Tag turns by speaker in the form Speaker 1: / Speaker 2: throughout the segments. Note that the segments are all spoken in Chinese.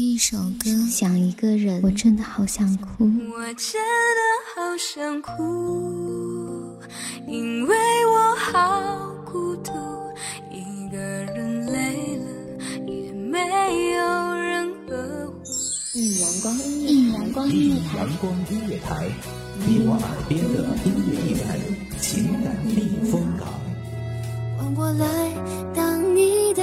Speaker 1: 一首歌，
Speaker 2: 想一个人，我真的好想哭。
Speaker 1: 我真的好想哭，因为我好孤独，一个人累了也没有人呵护。
Speaker 2: 一阳光音乐，一阳光音乐台，
Speaker 3: 阳光音乐台，你我耳边的音乐驿站，情感避风港。
Speaker 1: 换我来当你的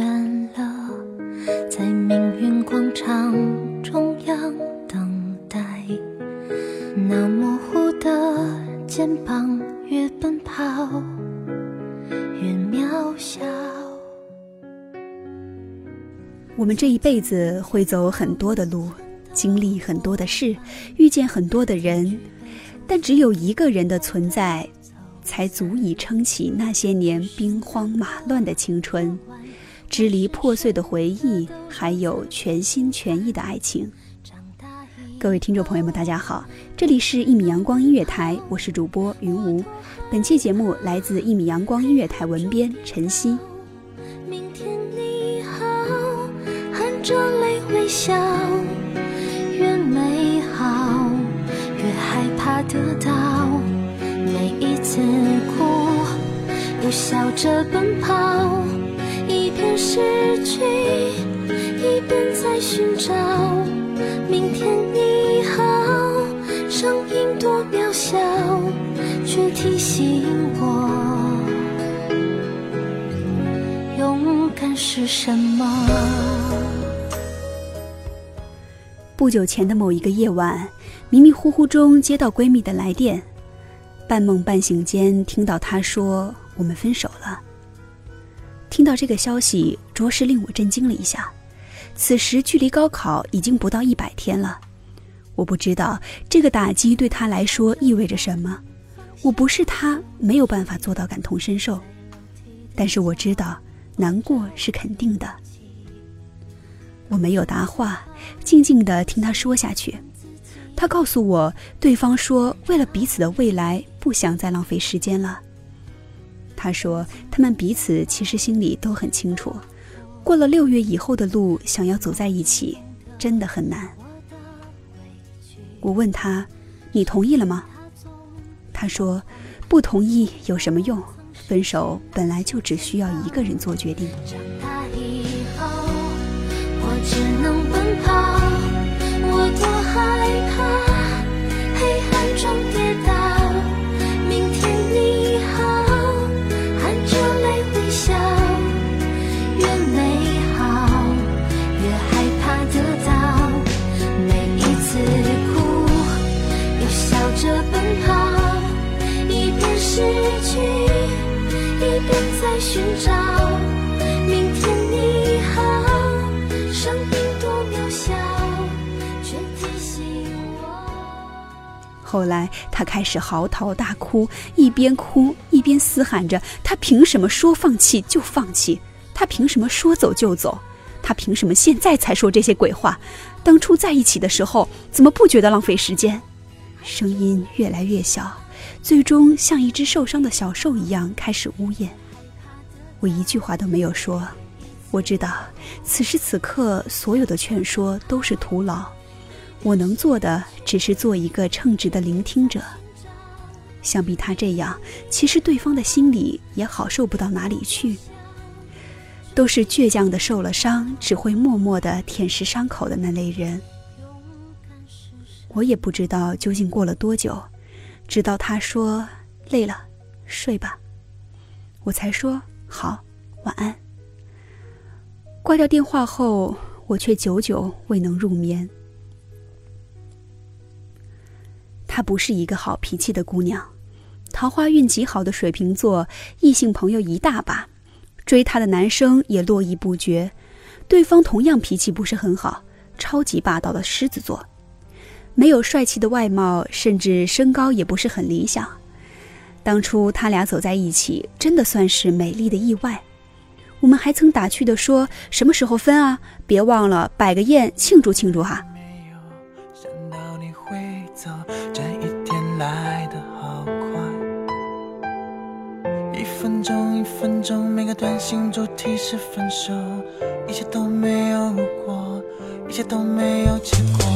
Speaker 1: 远了，在命运广场中央等待。那模糊的肩膀，越奔跑越渺小。
Speaker 4: 我们这一辈子会走很多的路，经历很多的事，遇见很多的人，但只有一个人的存在，才足以撑起那些年兵荒马乱的青春，支离破碎的回忆，还有全心全意的爱情。各位听众朋友们，大家好，这里是一米阳光音乐台，我是主播云无。本期节目来自一米阳光音乐台文编晨曦。
Speaker 1: 明天你好，含着泪微笑，越美好越害怕得到，每一次哭又笑着奔跑，一边失去一边在寻找。明天你好，声音多渺小，却提醒我。勇敢是什么？
Speaker 4: 不久前的某一个夜晚，迷迷糊糊中接到闺蜜的来电，半梦半醒间听到她说我们分手了。听到这个消息，着实令我震惊了一下。此时距离高考已经不到一百天了，我不知道这个打击对他来说意味着什么。我不是他，没有办法做到感同身受，但是我知道难过是肯定的。我没有答话，静静地听他说下去。他告诉我，对方说为了彼此的未来，不想再浪费时间了。他说，他们彼此其实心里都很清楚，过了六月以后的路，想要走在一起，真的很难。我问他，你同意了吗？他说，不同意有什么用？分手本来就只需要一个人做决定。
Speaker 1: 长大以后，我只能奔跑，我多害怕
Speaker 4: 后来，他开始嚎啕大哭，一边哭一边嘶喊着：“他凭什么说放弃就放弃？他凭什么说走就走？他凭什么现在才说这些鬼话？当初在一起的时候，怎么不觉得浪费时间？”声音越来越小，最终像一只受伤的小兽一样开始呜咽。我一句话都没有说。我知道，此时此刻所有的劝说都是徒劳。我能做的只是做一个称职的聆听者。想必他这样，其实对方的心里也好受不到哪里去。都是倔强的受了伤，只会默默的舔舐伤口的那类人。我也不知道究竟过了多久，直到他说累了，睡吧，我才说好，晚安。挂掉电话后，我却久久未能入眠。她不是一个好脾气的姑娘，桃花运极好的水瓶座，异性朋友一大把，追她的男生也络绎不绝。对方同样脾气不是很好，超级霸道的狮子座，没有帅气的外貌，甚至身高也不是很理想。当初他俩走在一起，真的算是美丽的意外。我们还曾打趣的说：“什么时候分啊？别忘了摆个宴庆祝庆祝哈。”
Speaker 5: 个短信主题是分手，一切都没有如果，一切都没有结果。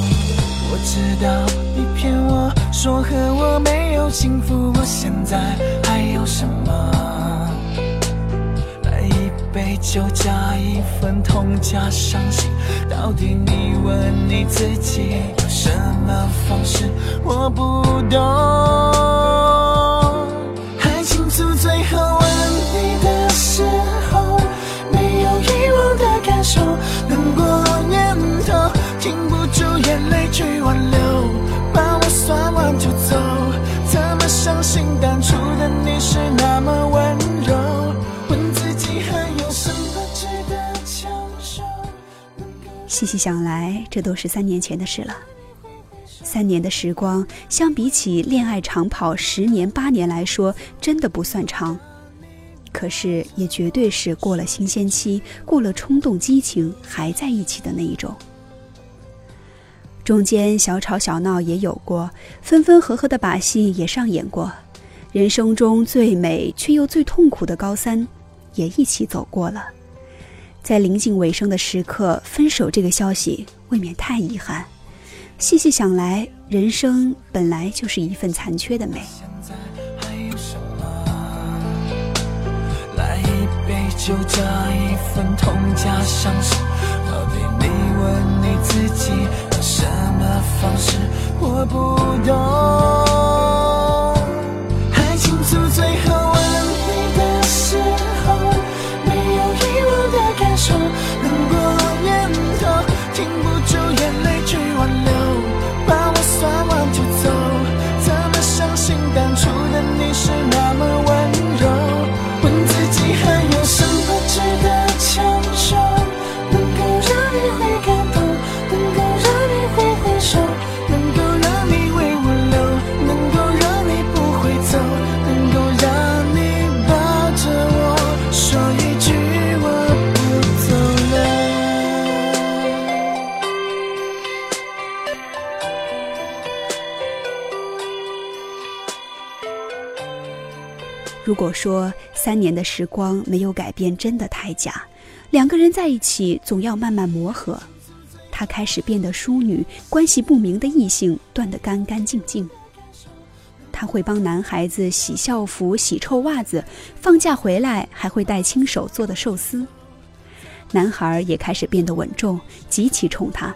Speaker 5: 我知道你骗我说和我没有幸福，我现在还有什么？来一杯酒加一份痛加伤心，到底你问你自己有什么方式？我不懂。爱情最后眼泪去挽留，把我算完就走，怎么相信当初的你是那么温柔？问自己还有什么值得强求？
Speaker 4: 细细想来，这都是三年前的事了。三年的时光，相比起恋爱长跑十年八年来说，真的不算长，可是也绝对是过了新鲜期，过了冲动激情，还在一起的那一种。中间小吵小闹也有过，分分合合的把戏也上演过，人生中最美却又最痛苦的高三，也一起走过了。在临近尾声的时刻，分手这个消息，未免太遗憾。细细想来，人生本来就是一份残缺的美。
Speaker 5: 现在还有什么？来一杯酒，加一份痛加伤心。到底你问你自己，什么方式？我不懂。还清楚最后吻你的时候，没有遗忘的感受，难过念头停不住眼泪去挽留。把我算完就走，怎么相信当初的你是那么温柔？
Speaker 4: 果说三年的时光没有改变，真的太假。两个人在一起总要慢慢磨合。她开始变得淑女，关系不明的异性断得干干净净。她会帮男孩子洗校服、洗臭袜子，放假回来还会带亲手做的寿司。男孩也开始变得稳重，极其宠她。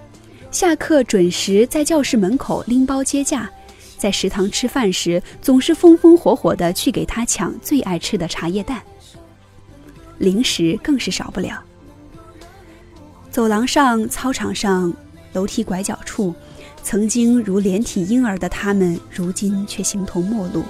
Speaker 4: 下课准时在教室门口拎包接驾。在食堂吃饭时，总是风风火火的去给他抢最爱吃的茶叶蛋。零食更是少不了。走廊上、操场上、楼梯拐角处，曾经如连体婴儿的他们，如今却形同陌路。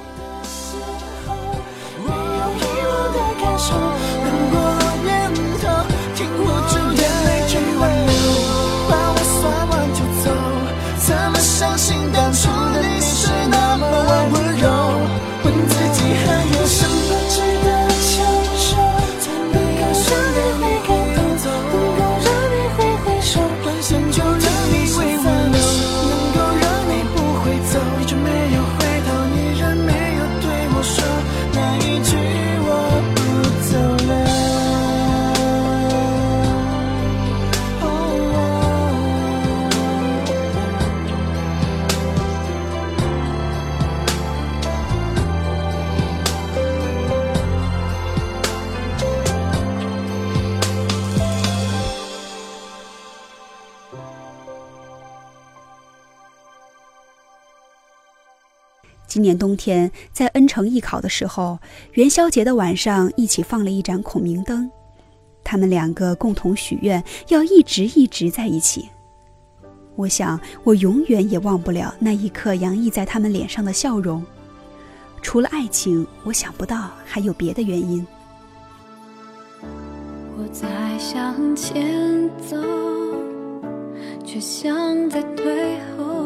Speaker 4: 今年冬天在恩城艺考的时候，元宵节的晚上一起放了一盏孔明灯，他们两个共同许愿要一直一直在一起。我想，我永远也忘不了那一刻洋溢在他们脸上的笑容。除了爱情，我想不到还有别的原因。
Speaker 6: 我在向前走，却像在退后。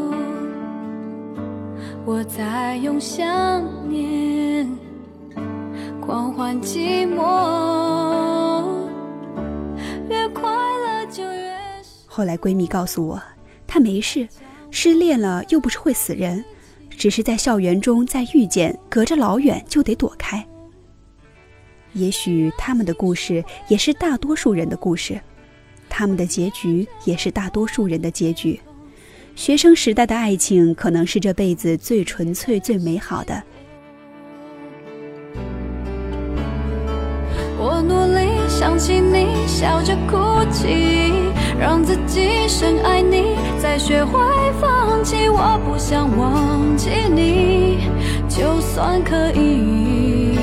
Speaker 6: 我在用想念狂欢寂寞，
Speaker 4: 后来闺蜜告诉我，她没事，失恋了又不是会死人，只是在校园中再遇见，隔着老远就得躲开。也许他们的故事也是大多数人的故事，他们的结局也是大多数人的结局。学生时代的爱情可能是这辈子最纯粹、最美好的。
Speaker 6: 我努力想起你，笑着哭泣，让自己深爱你，再学会放弃。我不想忘记你，就算可以，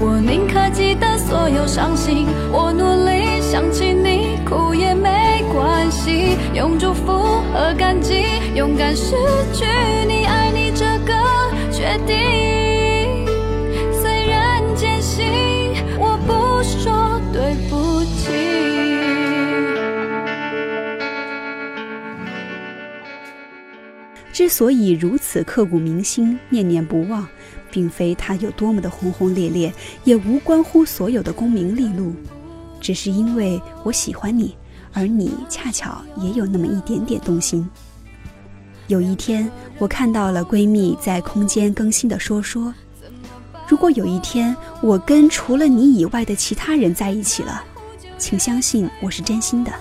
Speaker 6: 我宁可记得所有伤心。我努力想起你，哭也没关系，用祝福和感激，勇敢失去你，爱你这个决定。虽然艰辛，我不说对不起。
Speaker 4: 之所以如此刻骨铭心、念念不忘，并非他有多么的轰轰烈烈，也无关乎所有的功名利禄，只是因为我喜欢你，而你恰巧也有那么一点点动心。有一天，我看到了闺蜜在空间更新的说说：“如果有一天我跟除了你以外的其他人在一起了，请相信我是真心的。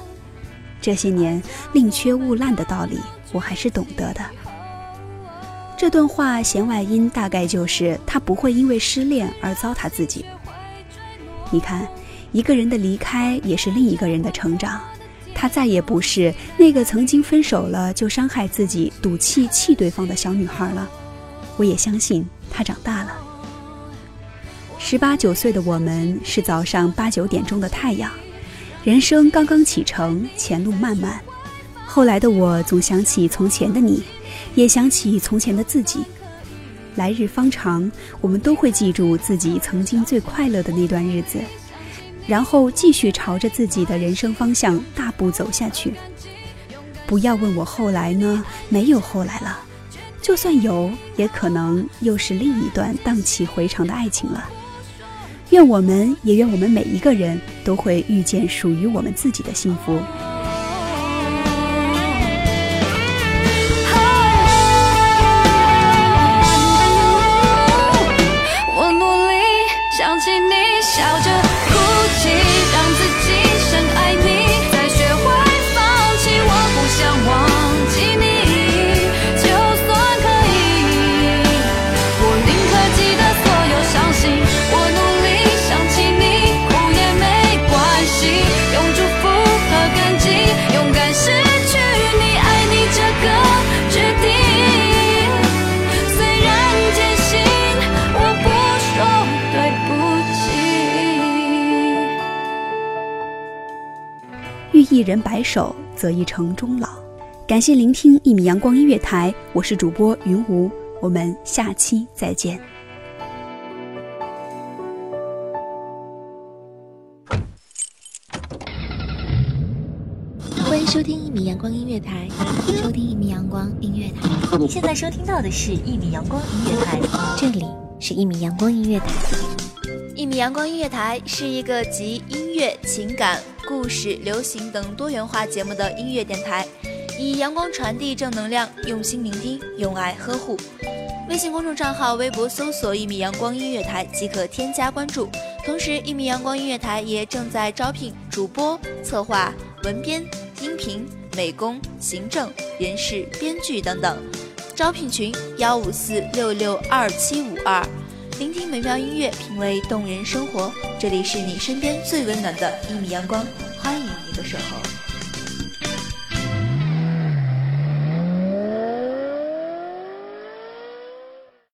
Speaker 4: 这些年宁缺毋滥的道理，我还是懂得的。”这段话弦外音大概就是他不会因为失恋而糟蹋自己。你看，一个人的离开也是另一个人的成长。她再也不是那个曾经分手了就伤害自己、赌气气对方的小女孩了。我也相信她长大了。十八九岁的我们是早上八九点钟的太阳，人生刚刚启程，前路漫漫。后来的我总想起从前的你，也想起从前的自己。来日方长，我们都会记住自己曾经最快乐的那段日子。然后继续朝着自己的人生方向大步走下去。不要问我后来呢？没有后来了，就算有，也可能又是另一段荡气回肠的爱情了。愿我们也愿我们每一个人都会遇见属于我们自己的幸福。一人白首，则一城终老。感谢聆听一米阳光音乐台，我是主播云无，我们下期再见。
Speaker 7: 欢迎收听一米阳光音乐台，
Speaker 2: 收听一米阳光音乐台，
Speaker 8: 你现在收听到的是一米阳光音乐台，
Speaker 2: 这里是一米阳光音乐台。
Speaker 7: 一米阳光音乐台是一个集音乐、情感、故事、流行等多元化节目的音乐电台，以阳光传递正能量，用心聆听，用爱呵护。微信公众账号、微博搜索“一米阳光音乐台”即可添加关注。同时，一米阳光音乐台也正在招聘主播、策划、文编、音频、美工、行政、人事、编剧等等。招聘群：幺五四六六二七五二。聆听美妙音乐，品味动人生活。这里是你身边最温暖的一米阳光，欢迎你的守候。